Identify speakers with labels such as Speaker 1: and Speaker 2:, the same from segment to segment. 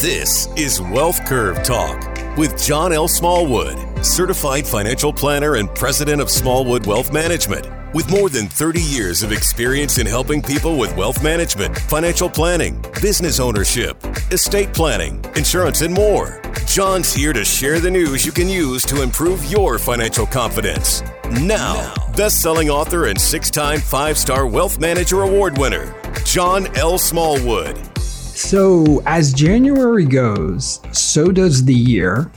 Speaker 1: This is Wealth Curve Talk with John L. Smallwood, certified financial planner and president of Smallwood Wealth Management. With more than 30 years of experience in helping people with wealth management, financial planning, business ownership, estate planning, insurance, and more, John's here to share the news you can use to improve your financial confidence. Now, best selling author and six time five star wealth manager award winner, John L. Smallwood.
Speaker 2: So, as January goes, so does the year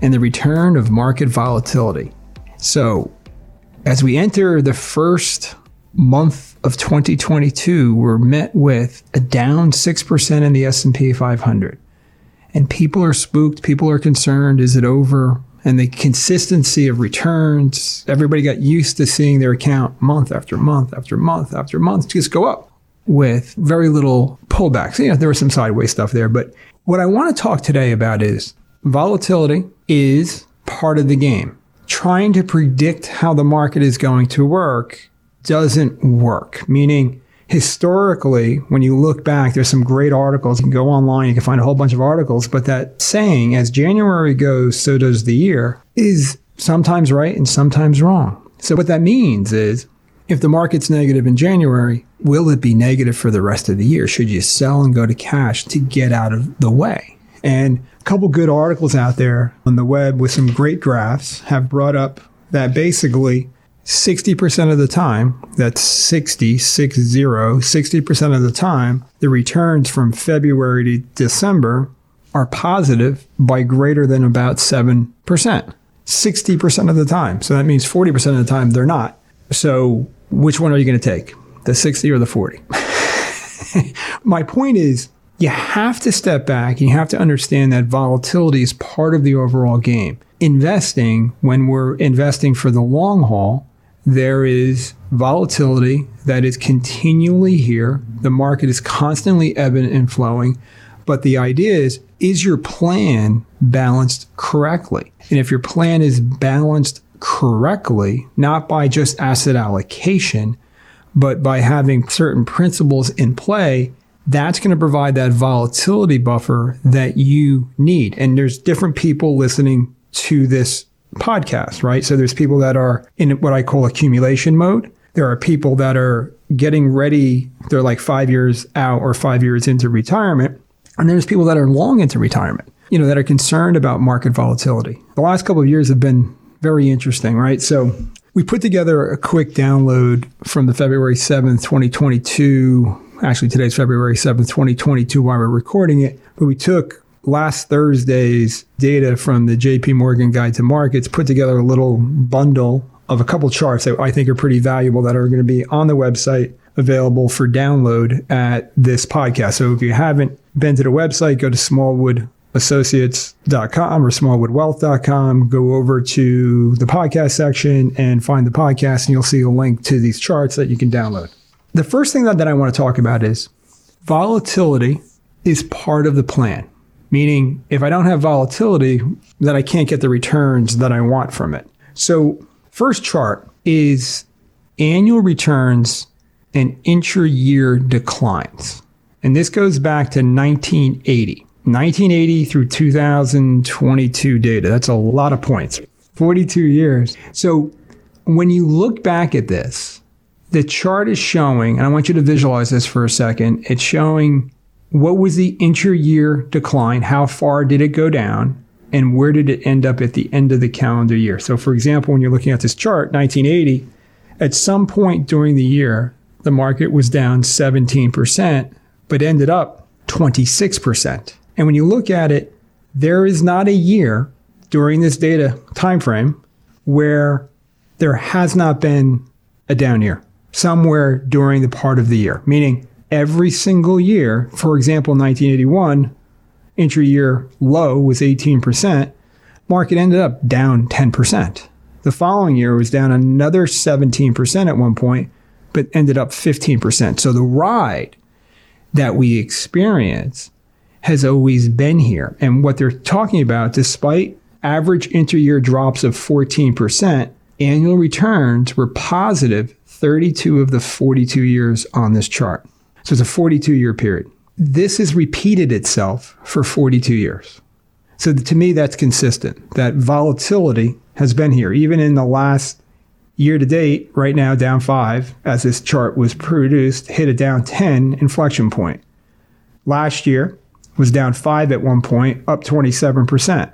Speaker 2: and the return of market volatility. So, as we enter the first month of 2022, we're met with a down 6% in the S&P 500. And people are spooked, people are concerned, is it over? And the consistency of returns, everybody got used to seeing their account month after month after month after month just go up with very little pullbacks. You know, there was some sideways stuff there, but what I want to talk today about is volatility is part of the game. Trying to predict how the market is going to work doesn't work, meaning historically, when you look back, there's some great articles. You can go online, you can find a whole bunch of articles, but that saying, as January goes, so does the year, is sometimes right and sometimes wrong. So what that means is if the market's negative in January, will it be negative for the rest of the year? Should you sell and go to cash to get out of the way? And a couple good articles out there on the web with some great graphs have brought up that basically 60% of the time, that's 60, 60, 60% of the time, the returns from February to December are positive by greater than about 7%. 60% of the time. So that means 40% of the time they're not. So which one are you going to take? The 60 or the 40? My point is, you have to step back and you have to understand that volatility is part of the overall game. Investing, when we're investing for the long haul, there is volatility that is continually here. The market is constantly ebbing and flowing. But the idea is, is your plan balanced correctly? And if your plan is balanced correctly, not by just asset allocation, but by having certain principles in play, that's going to provide that volatility buffer that you need. And there's different people listening to this podcast, right? So there's people that are in what I call accumulation mode. There are people that are getting ready. They're like five years out or five years into retirement. And there's people that are long into retirement, you know, that are concerned about market volatility. The last couple of years have been very interesting, right? So we put together a quick download from the February 7th, 2022. Actually, today's February 7th, 2022, while we're recording it. But we took last Thursday's data from the JP Morgan Guide to Markets, put together a little bundle of a couple charts that I think are pretty valuable that are going to be on the website available for download at this podcast. So if you haven't been to the website, go to Smallwood associates.com or smallwoodwealth.com. Go over to the podcast section and find the podcast, and you'll see a link to these charts that you can download. The first thing that, that I want to talk about is volatility is part of the plan. Meaning, if I don't have volatility, then I can't get the returns that I want from it. So, first chart is annual returns and intra year declines. And this goes back to 1980. 1980 through 2022 data. That's a lot of points. 42 years. So when you look back at this, the chart is showing, and I want you to visualize this for a second. It's showing what was the intra year decline? How far did it go down? And where did it end up at the end of the calendar year? So, for example, when you're looking at this chart, 1980, at some point during the year, the market was down 17%, but ended up 26%. And when you look at it, there is not a year during this data time frame where there has not been a down year somewhere during the part of the year, meaning every single year, for example, 1981, intra year low was 18%, market ended up down 10%. The following year was down another 17% at one point, but ended up 15%. So the ride that we experience has always been here. And what they're talking about, despite average inter-year drops of 14%, annual returns were positive 32 of the 42 years on this chart. So it's a 42 year period. this has repeated itself for 42 years. So to me, that's consistent. That volatility has been here, even in the last year to date, right now down five, as this chart was produced, hit a down 10 inflection point. Last year was down five at one point, up 27%.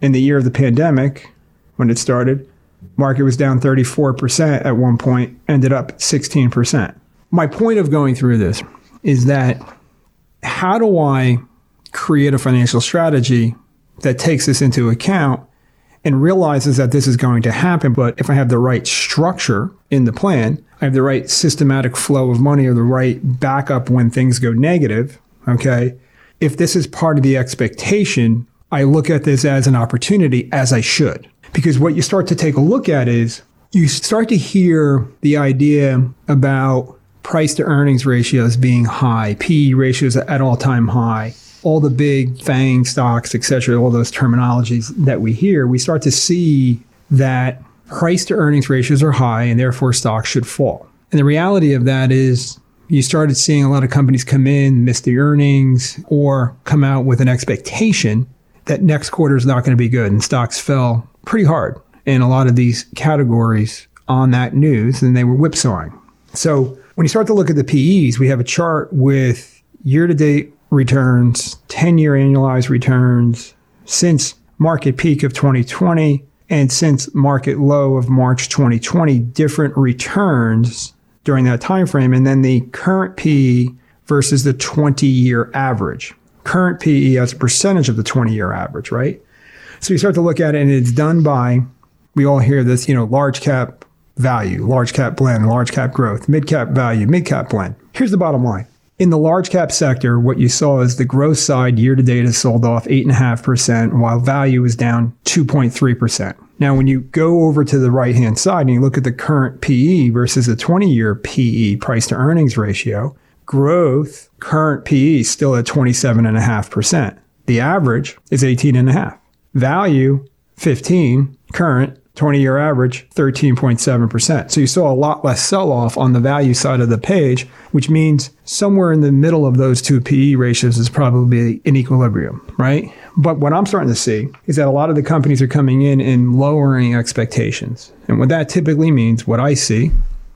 Speaker 2: In the year of the pandemic, when it started, market was down 34% at one point, ended up 16%. My point of going through this is that how do I create a financial strategy that takes this into account and realizes that this is going to happen. But if I have the right structure in the plan, I have the right systematic flow of money or the right backup when things go negative. Okay. If this is part of the expectation, I look at this as an opportunity as I should. Because what you start to take a look at is you start to hear the idea about price to earnings ratios being high, PE ratios at all time high, all the big FANG stocks, et cetera, all those terminologies that we hear, we start to see that price to earnings ratios are high and therefore stocks should fall. And the reality of that is you started seeing a lot of companies come in, miss the earnings, or come out with an expectation that next quarter is not going to be good. And stocks fell pretty hard in a lot of these categories on that news, and they were whipsawing. So when you start to look at the PEs, we have a chart with year to date returns, 10 year annualized returns since market peak of 2020 and since market low of March 2020, different returns during that time frame, and then the current PE versus the 20 year average. Current PE as a percentage of the 20 year average, right? So you start to look at it, and it's done by, we all hear this, you know, large cap value, large cap blend, large cap growth, mid cap value, mid cap blend. Here's the bottom line in the large cap sector, what you saw is the growth side year to date has sold off 8.5%, while value is down 2.3%. Now, when you go over to the right hand side and you look at the current PE versus the 20 year PE price to earnings ratio, growth, current PE still at 27.5%. The average is 18.5. Value, 15. Current, 20 year average 13.7%. So you saw a lot less sell off on the value side of the page, which means somewhere in the middle of those two PE ratios is probably in equilibrium, right? But what I'm starting to see is that a lot of the companies are coming in and lowering expectations. And what that typically means, what I see,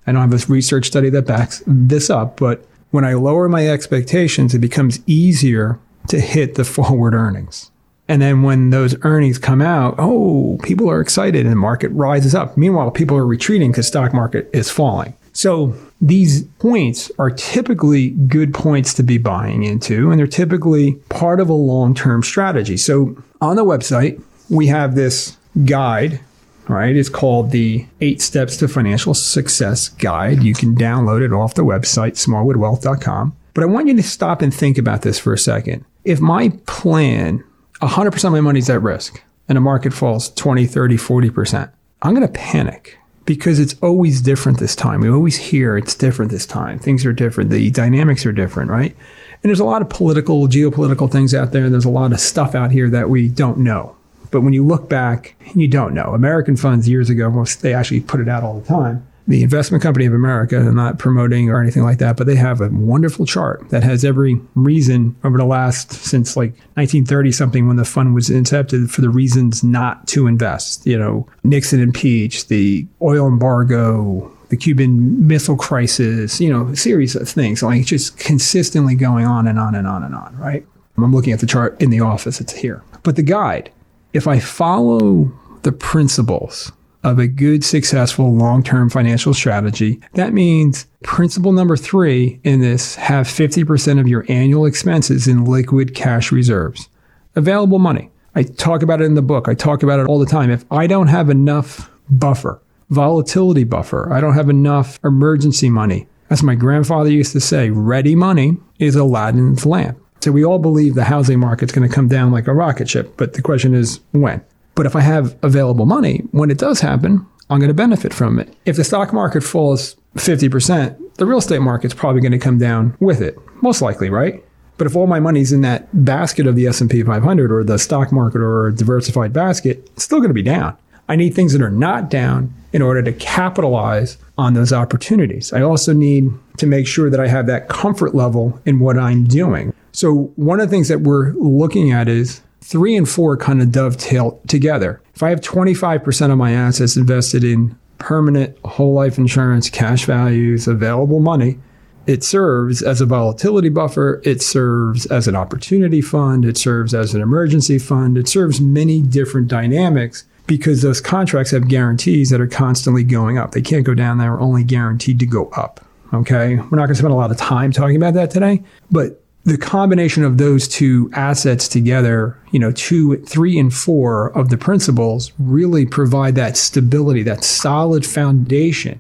Speaker 2: I don't have a research study that backs this up, but when I lower my expectations, it becomes easier to hit the forward earnings. And then when those earnings come out, oh, people are excited and the market rises up. Meanwhile, people are retreating because stock market is falling. So these points are typically good points to be buying into, and they're typically part of a long-term strategy. So on the website, we have this guide, right? It's called the Eight Steps to Financial Success Guide. You can download it off the website, smallwoodwealth.com. But I want you to stop and think about this for a second. If my plan 100% of my money's at risk and the market falls 20, 30, 40%, I'm going to panic because it's always different this time. We always hear it's different this time. Things are different. The dynamics are different, right? And there's a lot of political, geopolitical things out there. And there's a lot of stuff out here that we don't know. But when you look back, you don't know. American funds years ago, they actually put it out all the time the Investment Company of America. I'm not promoting or anything like that, but they have a wonderful chart that has every reason over the last since like 1930 something when the fund was incepted for the reasons not to invest. You know, Nixon impeached, the oil embargo, the Cuban Missile Crisis, you know, a series of things like just consistently going on and on and on and on, right? I'm looking at the chart in the office, it's here. But the guide, if I follow the principles of a good, successful long term financial strategy. That means principle number three in this have 50% of your annual expenses in liquid cash reserves. Available money. I talk about it in the book. I talk about it all the time. If I don't have enough buffer, volatility buffer, I don't have enough emergency money. As my grandfather used to say, ready money is Aladdin's lamp. So we all believe the housing market's going to come down like a rocket ship, but the question is when? But if I have available money, when it does happen, I'm going to benefit from it. If the stock market falls 50%, the real estate market's probably going to come down with it, most likely, right? But if all my money's in that basket of the S&P 500 or the stock market or a diversified basket, it's still going to be down. I need things that are not down in order to capitalize on those opportunities. I also need to make sure that I have that comfort level in what I'm doing. So, one of the things that we're looking at is three and four kind of dovetail together. If I have 25% of my assets invested in permanent whole life insurance, cash values, available money, it serves as a volatility buffer. It serves as an opportunity fund. It serves as an emergency fund. It serves many different dynamics because those contracts have guarantees that are constantly going up. They can't go down, they're only guaranteed to go up. Okay. We're not going to spend a lot of time talking about that today, but the combination of those two assets together, you know, two, three, and four of the principles really provide that stability, that solid foundation.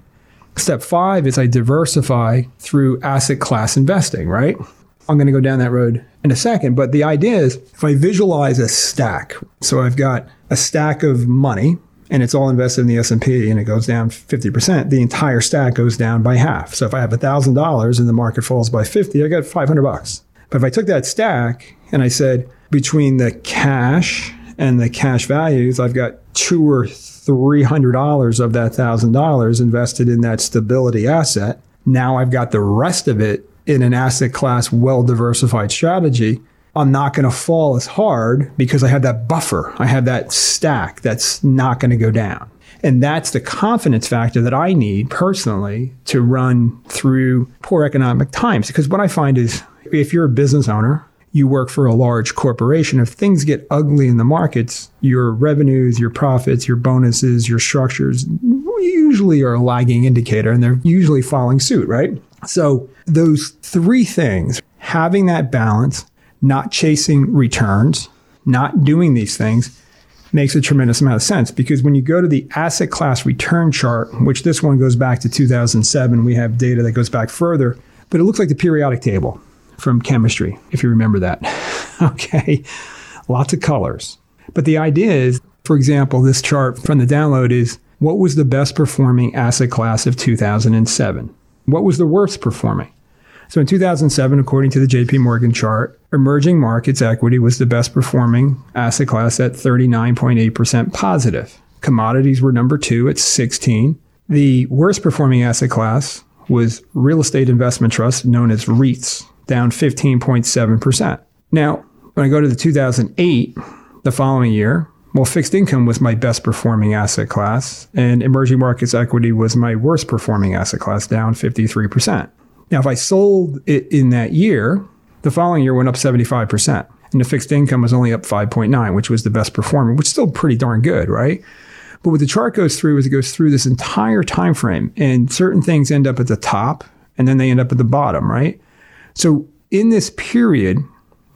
Speaker 2: Step five is I diversify through asset class investing, right? I'm going to go down that road in a second. But the idea is if I visualize a stack, so I've got a stack of money and it's all invested in the S&P and it goes down 50%, the entire stack goes down by half. So if I have $1,000 and the market falls by 50, I got 500 bucks. But if I took that stack and I said between the cash and the cash values, I've got two or three hundred dollars of that thousand dollars invested in that stability asset. Now I've got the rest of it in an asset class, well diversified strategy. I'm not going to fall as hard because I have that buffer. I have that stack that's not going to go down. And that's the confidence factor that I need personally to run through poor economic times. Because what I find is if you're a business owner, you work for a large corporation, if things get ugly in the markets, your revenues, your profits, your bonuses, your structures usually are a lagging indicator and they're usually following suit, right? So, those three things having that balance, not chasing returns, not doing these things makes a tremendous amount of sense because when you go to the asset class return chart, which this one goes back to 2007, we have data that goes back further, but it looks like the periodic table from chemistry, if you remember that. okay, lots of colors. But the idea is, for example, this chart from the download is what was the best performing asset class of 2007? What was the worst performing? So in 2007, according to the JP Morgan chart, emerging markets equity was the best performing asset class at 39.8% positive. Commodities were number two at 16. The worst performing asset class was real estate investment trust known as REITs, down 15.7%. Now, when I go to the 2008, the following year, well, fixed income was my best performing asset class, and emerging markets equity was my worst performing asset class, down 53%. Now, if I sold it in that year, the following year went up 75%, and the fixed income was only up 5.9, which was the best performing, which is still pretty darn good, right? But what the chart goes through is it goes through this entire time frame, and certain things end up at the top, and then they end up at the bottom, right? So in this period,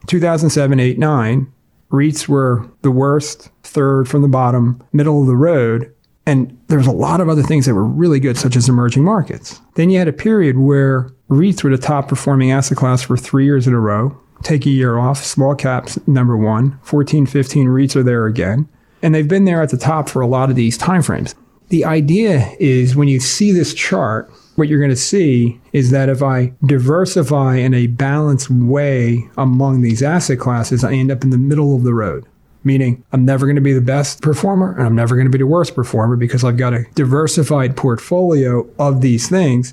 Speaker 2: 2007, 8, 9, REITs were the worst, third from the bottom, middle of the road. And there was a lot of other things that were really good, such as emerging markets. Then you had a period where REITs were the top performing asset class for three years in a row. Take a year off, small caps number one, 14, 15 REITs are there again. And they've been there at the top for a lot of these timeframes. The idea is when you see this chart, what you're going to see is that if I diversify in a balanced way among these asset classes, I end up in the middle of the road. Meaning, I'm never going to be the best performer and I'm never going to be the worst performer because I've got a diversified portfolio of these things,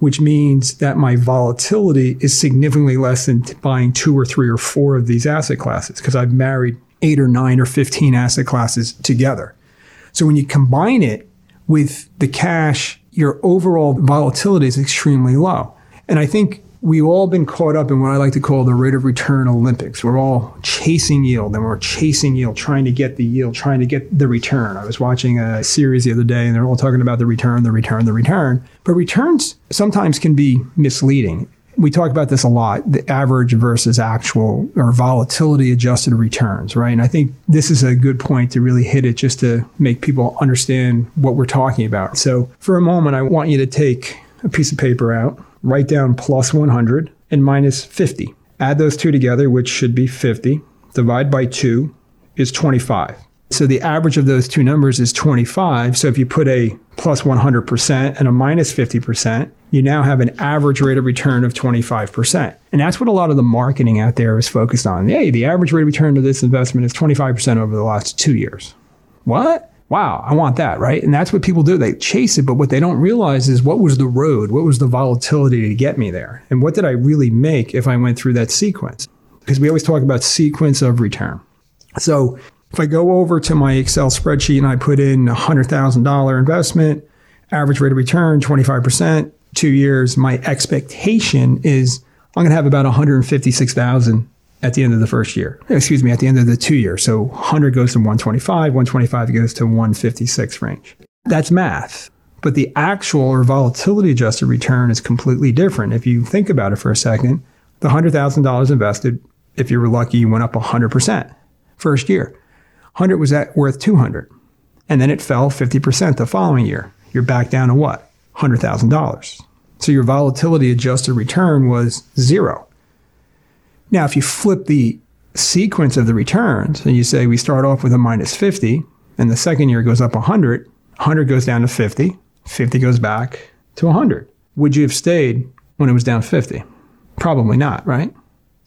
Speaker 2: which means that my volatility is significantly less than buying two or three or four of these asset classes because I've married eight or nine or 15 asset classes together. So when you combine it with the cash your overall volatility is extremely low. And I think we've all been caught up in what I like to call the rate of return Olympics. We're all chasing yield and we're chasing yield, trying to get the yield, trying to get the return. I was watching a series the other day and they're all talking about the return, the return, the return. But returns sometimes can be misleading we talk about this a lot the average versus actual or volatility adjusted returns, right? And I think this is a good point to really hit it just to make people understand what we're talking about. So, for a moment, I want you to take a piece of paper out, write down plus 100 and minus 50. Add those two together, which should be 50. Divide by 2 is 25. So the average of those two numbers is 25. So if you put a plus 100% and a minus 50%, you now have an average rate of return of 25%. And that's what a lot of the marketing out there is focused on. Hey, the average rate of return of this investment is 25% over the last two years. What? wow, I want that, right? And that's what people do. They chase it, but what they don't realize is what was the road? What was the volatility to get me there? And what did I really make if I went through that sequence? Because we always talk about sequence of return. So if I go over to my Excel spreadsheet and I put in a $100,000 investment, average rate of return 25%, two years, my expectation is I'm going to have about 156,000 at the end of the first year. Excuse me, at the end of the two years. So 100 goes to 125, 125 goes to 156 range. That's math. But the actual or volatility adjusted return is completely different. If you think about it for a second, the $100,000 invested, if you were lucky, you went up 100% first year. 100 was at worth 200. And then it fell 50% the following year. You're back down to what? $100,000. So your volatility adjusted return was zero. Now, if you flip the sequence of the returns and you say we start off with a minus 50 and the second year goes up 100, 100 goes down to 50, 50 goes back to 100. Would you have stayed when it was down 50? Probably not, right?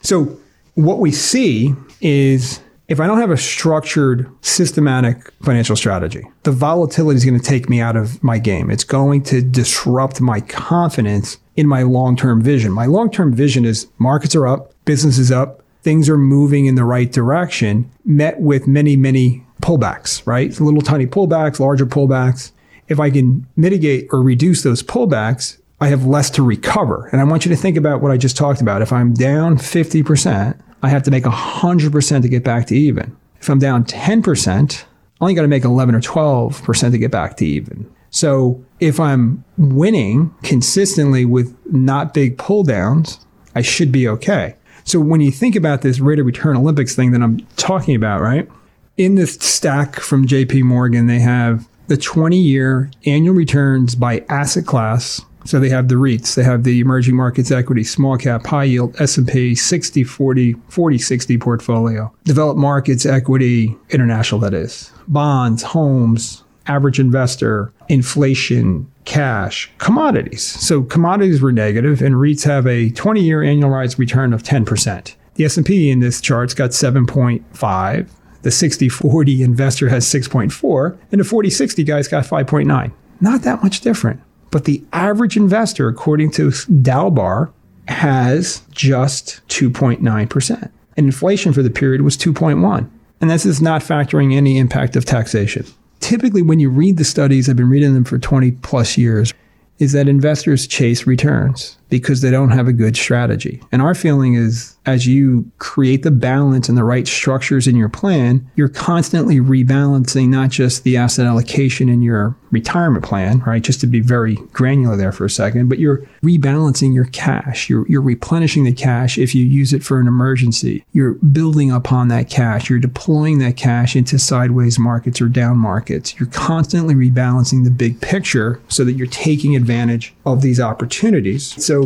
Speaker 2: So what we see is if I don't have a structured, systematic financial strategy, the volatility is going to take me out of my game. It's going to disrupt my confidence in my long term vision. My long term vision is markets are up, business is up, things are moving in the right direction, met with many, many pullbacks, right? Little tiny pullbacks, larger pullbacks. If I can mitigate or reduce those pullbacks, I have less to recover. And I want you to think about what I just talked about. If I'm down 50%, I have to make 100% to get back to even. If I'm down 10%, I only got to make 11 or 12% to get back to even. So if I'm winning consistently with not big pull downs, I should be okay. So when you think about this rate of return Olympics thing that I'm talking about, right? In this stack from JP Morgan, they have the 20 year annual returns by asset class so they have the REITs, they have the emerging markets equity, small cap, high yield, S&P 60 40 40 60 portfolio. Developed markets equity, international that is. Bonds, homes, average investor, inflation, cash, commodities. So commodities were negative and REITs have a 20-year annualized return of 10%. The S&P in this chart's got 7.5. The 60-40 investor has 6.4 and the 40-60 guy's got 5.9. Not that much different. But the average investor, according to Dalbar, has just 2.9%. And inflation for the period was 2.1. And this is not factoring any impact of taxation. Typically, when you read the studies, I've been reading them for 20 plus years, is that investors chase returns because they don't have a good strategy. And our feeling is as you create the balance and the right structures in your plan, you're constantly rebalancing not just the asset allocation in your retirement plan, right? Just to be very granular there for a second, but you're rebalancing your cash. You're, you're replenishing the cash if you use it for an emergency. You're building upon that cash. You're deploying that cash into sideways markets or down markets. You're constantly rebalancing the big picture so that you're taking advantage of these opportunities. So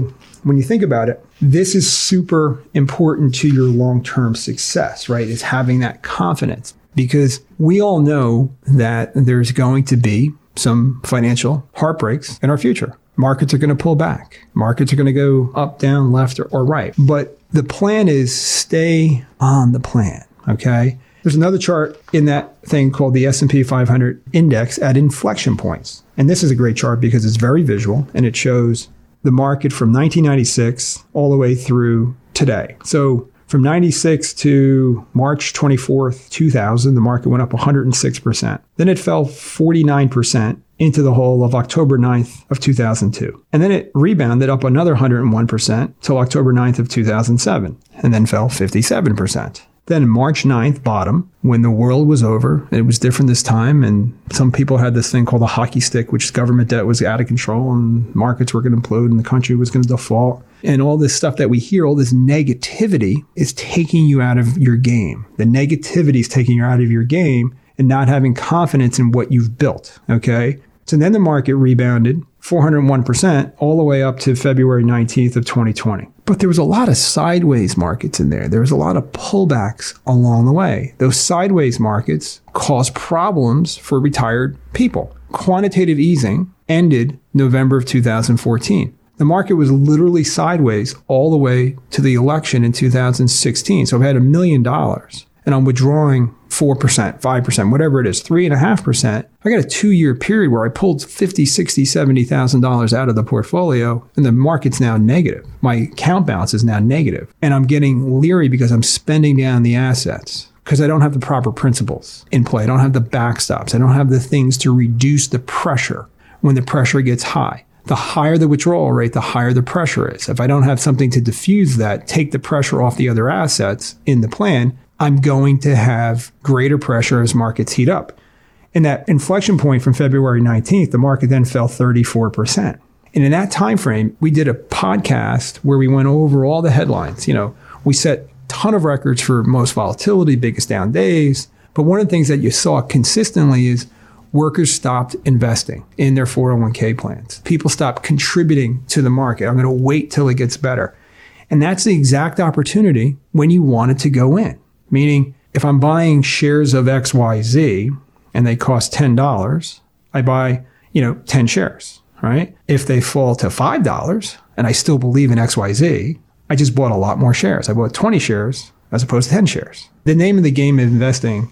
Speaker 2: when you think about it, this is super important to your long term success, right? Is having that confidence because we all know that there's going to be some financial heartbreaks in our future. Markets are going to pull back. Markets are going to go up, down, left, or, or right. But the plan is stay on the plan. Okay. There's another chart in that thing called the S&P 500 index at inflection points. And this is a great chart because it's very visual and it shows the market from 1996 all the way through today. So from 96 to March 24th, 2000, the market went up 106%. Then it fell 49% into the hole of October 9th of 2002. And then it rebounded up another 101% till October 9th of 2007 and then fell 57%. Then March 9th, bottom, when the world was over, it was different this time. And some people had this thing called the hockey stick, which government debt was out of control and markets were going to implode and the country was going to default. And all this stuff that we hear, all this negativity is taking you out of your game. The negativity is taking you out of your game and not having confidence in what you've built. Okay. So then the market rebounded 401% all the way up to February 19th of 2020. But there was a lot of sideways markets in there. There was a lot of pullbacks along the way. Those sideways markets caused problems for retired people. Quantitative easing ended November of 2014. The market was literally sideways all the way to the election in 2016. So I've had a million dollars and I'm withdrawing 4%, 5%, whatever it is, 3.5%, I got a two year period where I pulled 50, 60, $70,000 out of the portfolio and the market's now negative. My account balance is now negative, And I'm getting leery because I'm spending down the assets because I don't have the proper principles in play. I don't have the backstops. I don't have the things to reduce the pressure when the pressure gets high. The higher the withdrawal rate, the higher the pressure is. If I don't have something to diffuse that, take the pressure off the other assets in the plan, I'm going to have greater pressure as markets heat up. In that inflection point from February 19th, the market then fell 34%. And in that time frame, we did a podcast where we went over all the headlines. You know, we set ton of records for most volatility, biggest down days. But one of the things that you saw consistently is workers stopped investing in their 401k plans. People stopped contributing to the market. I'm going to wait till it gets better. And that's the exact opportunity when you wanted to go in. Meaning, if I'm buying shares of XYZ and they cost $10, I buy, you know, 10 shares, right? If they fall to $5 and I still believe in XYZ, I just bought a lot more shares. I bought 20 shares as opposed to 10 shares. The name of the game of investing,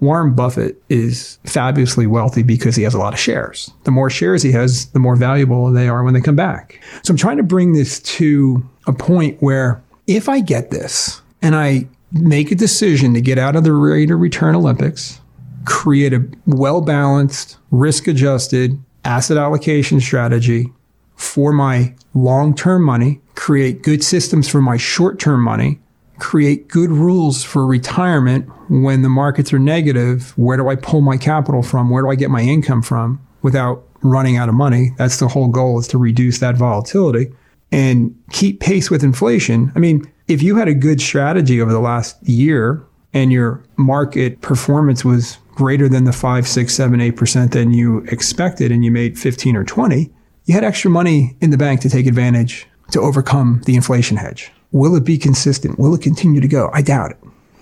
Speaker 2: Warren Buffett is fabulously wealthy because he has a lot of shares. The more shares he has, the more valuable they are when they come back. So I'm trying to bring this to a point where if I get this and I make a decision to get out of the rate of return Olympics, create a well balanced, risk adjusted asset allocation strategy for my long term money, create good systems for my short term money, create good rules for retirement when the markets are negative. Where do I pull my capital from? Where do I get my income from without running out of money? That's the whole goal is to reduce that volatility and keep pace with inflation. I mean, if you had a good strategy over the last year and your market performance was greater than the five, six, seven, eight percent than you expected, and you made 15 or 20, you had extra money in the bank to take advantage to overcome the inflation hedge. Will it be consistent? Will it continue to go? I doubt it.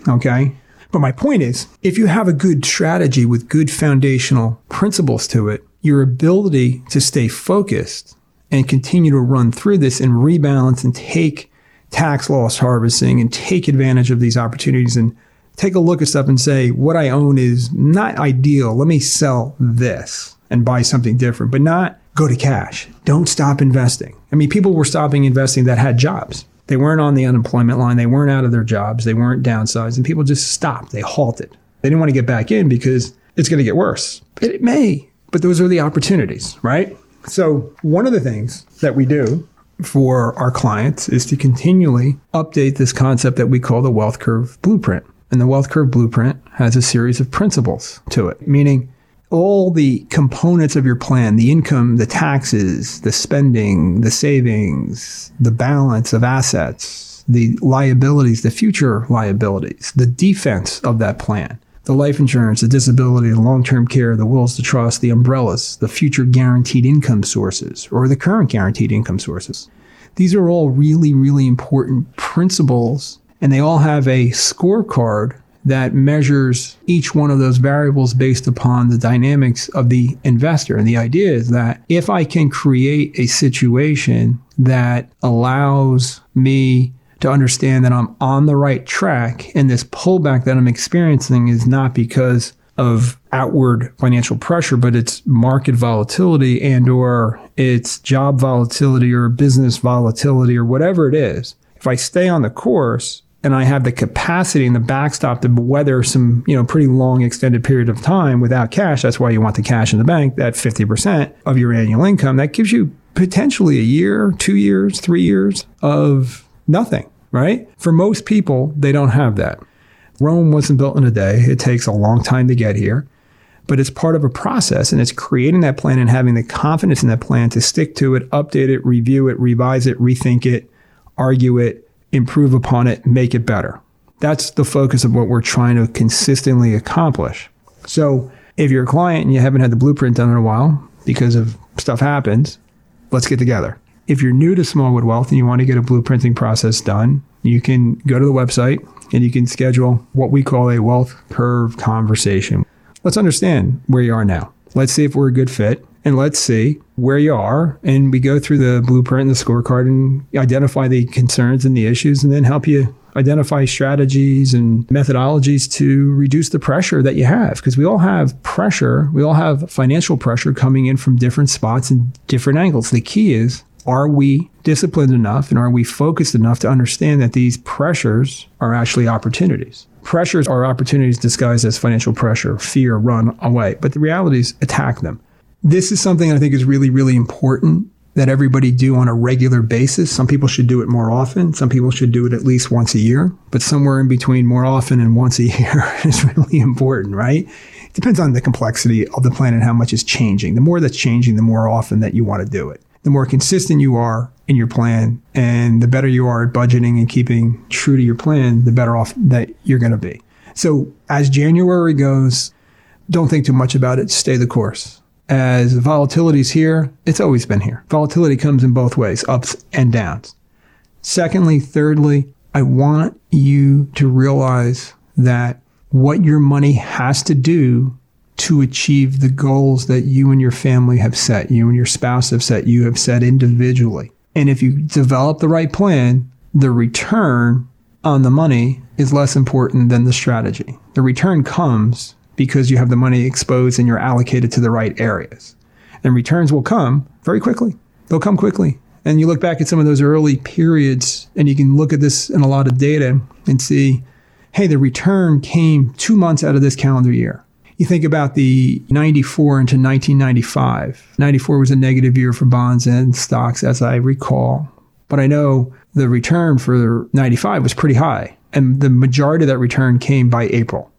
Speaker 2: Okay. But my point is, if you have a good strategy with good foundational principles to it, your ability to stay focused and continue to run through this and rebalance and take tax loss harvesting and take advantage of these opportunities and take a look at stuff and say, what I own is not ideal. Let me sell this and buy something different, but not go to cash. Don't stop investing. I mean, people were stopping investing that had jobs. They weren't on the unemployment line. They weren't out of their jobs. They weren't downsized. And people just stopped. They halted. They didn't want to get back in because it's going to get worse. It may, but those are the opportunities, right? So, one of the things that we do for our clients is to continually update this concept that we call the wealth curve blueprint. And the wealth curve blueprint has a series of principles to it, meaning all the components of your plan, the income, the taxes, the spending, the savings, the balance of assets, the liabilities, the future liabilities, the defense of that plan, the life insurance, the disability, the long term care, the wills to trust, the umbrellas, the future guaranteed income sources, or the current guaranteed income sources. These are all really, really important principles, and they all have a scorecard that measures each one of those variables based upon the dynamics of the investor. And the idea is that if I can create a situation that allows me to understand that I'm on the right track and this pullback that I'm experiencing is not because of outward financial pressure but it's market volatility and or it's job volatility or business volatility or whatever it is. If i stay on the course and i have the capacity and the backstop to weather some you know pretty long extended period of time without cash that's why you want the cash in the bank that 50% of your annual income that gives you potentially a year two years three years of nothing, right? For most people, they don't have that. Rome wasn't built in a day. It takes a long time to get here, but it's part of a process and it's creating that plan and having the confidence in that plan to stick to it, update it, review it, revise it, rethink it, argue it, improve upon it, make it better. That's the focus of what we're trying to consistently accomplish. So if you're a client and you haven't had the blueprint done in a while because of stuff happens, let's get together. If you're new to Smallwood Wealth and you want to get a blueprinting process done, you can go to the website and you can schedule what we call a wealth curve conversation. Let's understand where you are now. Let's see if we're a good fit and let's see where you are. And we go through the blueprint and the scorecard and identify the concerns and the issues and then help you identify strategies and methodologies to reduce the pressure that you have because we all have pressure we all have financial pressure coming in from different spots and different angles the key is are we disciplined enough and are we focused enough to understand that these pressures are actually opportunities pressures are opportunities disguised as financial pressure fear run away but the reality is attack them this is something i think is really really important that everybody do on a regular basis. Some people should do it more often. Some people should do it at least once a year, but somewhere in between more often and once a year is really important, right? It depends on the complexity of the plan and how much is changing. The more that's changing, the more often that you want to do it. The more consistent you are in your plan and the better you are at budgeting and keeping true to your plan, the better off that you're going to be. So as January goes, don't think too much about it. Stay the course as volatility is here, it's always been here. Volatility comes in both ways, ups and downs. Secondly, thirdly, I want you to realize that what your money has to do to achieve the goals that you and your family have set, you and your spouse have set, you have set individually. And if you develop the right plan, the return on the money is less important than the strategy. The return comes because you have the money exposed and you're allocated to the right areas. And returns will come very quickly. They'll come quickly. And you look back at some of those early periods and you can look at this in a lot of data and see, hey, the return came two months out of this calendar year. You think about the 94 into 1995. 94 was a negative year for bonds and stocks, as I recall. But I know the return for 95 was pretty high. And the majority of that return came by April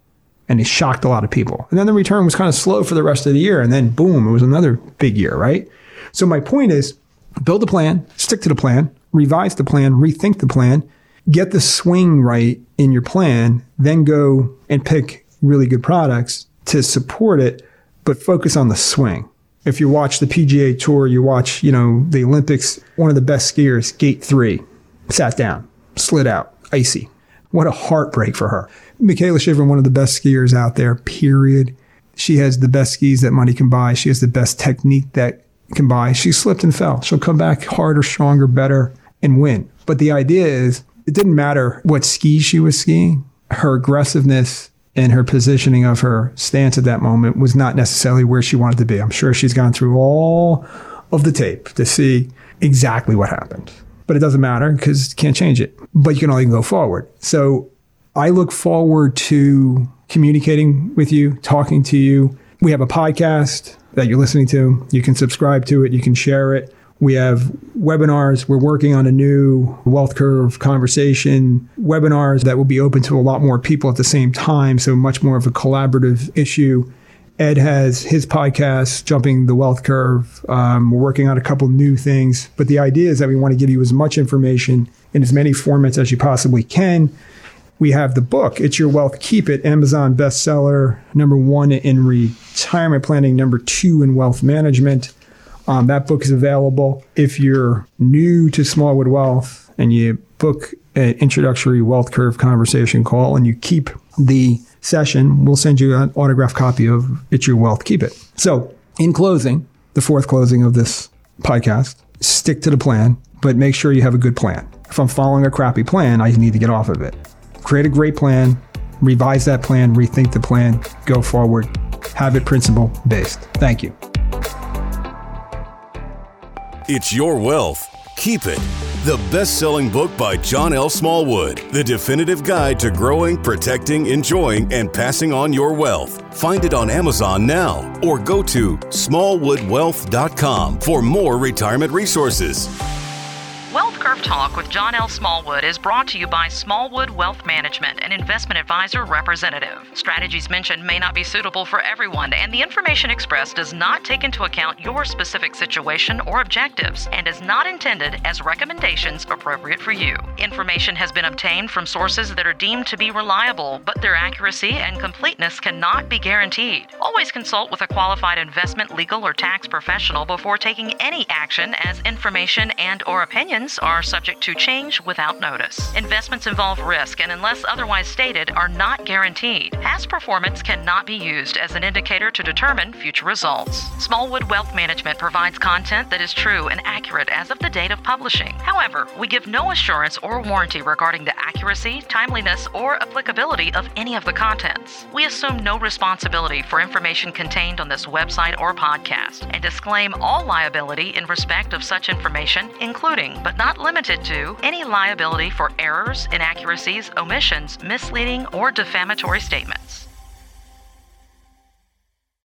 Speaker 2: and it shocked a lot of people. And then the return was kind of slow for the rest of the year. And then boom, it was another big year, right? So my point is build a plan, stick to the plan, revise the plan, rethink the plan, get the swing right in your plan, then go and pick really good products to support it, but focus on the swing. If you watch the PGA Tour, you watch, you know, the Olympics, one of the best skiers, gate three, sat down, slid out, icy. What a heartbreak for her. Mikaela Shiffrin, one of the best skiers out there, period. She has the best skis that money can buy. She has the best technique that can buy. She slipped and fell. She'll come back harder, stronger, better, and win. But the idea is it didn't matter what skis she was skiing. Her aggressiveness and her positioning of her stance at that moment was not necessarily where she wanted to be. I'm sure she's gone through all of the tape to see exactly what happened. But it doesn't matter because you can't change it. But you can only go forward. So I look forward to communicating with you, talking to you. We have a podcast that you're listening to. You can subscribe to it, you can share it. We have webinars. We're working on a new wealth curve conversation webinars that will be open to a lot more people at the same time. So, much more of a collaborative issue. Ed has his podcast, Jumping the Wealth Curve. Um, we're working on a couple new things, but the idea is that we want to give you as much information in as many formats as you possibly can we have the book, It's Your Wealth, Keep It, Amazon bestseller, number one in retirement planning, number two in wealth management. Um, that book is available. If you're new to Smallwood Wealth and you book an introductory wealth curve conversation call and you keep the session, we'll send you an autographed copy of It's Your Wealth, Keep It. So, in closing, the fourth closing of this podcast, stick to the plan, but make sure you have a good plan. If I'm following a crappy plan, I need to get off of it create a great plan, revise that plan, rethink the plan, go forward, have it principle based. Thank you.
Speaker 1: It's Your Wealth. Keep it. The best selling book by John L. Smallwood, the definitive guide to growing, protecting, enjoying, and passing on your wealth. Find it on Amazon now or go to smallwoodwealth.com for more retirement resources.
Speaker 3: Curve Talk with John L. Smallwood is brought to you by Smallwood Wealth Management, an investment advisor representative. Strategies mentioned may not be suitable for everyone, and the information expressed does not take into account your specific situation or objectives and is not intended as recommendations appropriate for you. Information has been obtained from sources that are deemed to be reliable, but their accuracy and completeness cannot be guaranteed. Always consult with a qualified investment, legal, or tax professional before taking any action as information and or opinions are are subject to change without notice. Investments involve risk and, unless otherwise stated, are not guaranteed. Past performance cannot be used as an indicator to determine future results. Smallwood Wealth Management provides content that is true and accurate as of the date of publishing. However, we give no assurance or warranty regarding the accuracy, timeliness, or applicability of any of the contents. We assume no responsibility for information contained on this website or podcast and disclaim all liability in respect of such information, including, but limited to, any liability for errors, inaccuracies, omissions, misleading, or defamatory statements.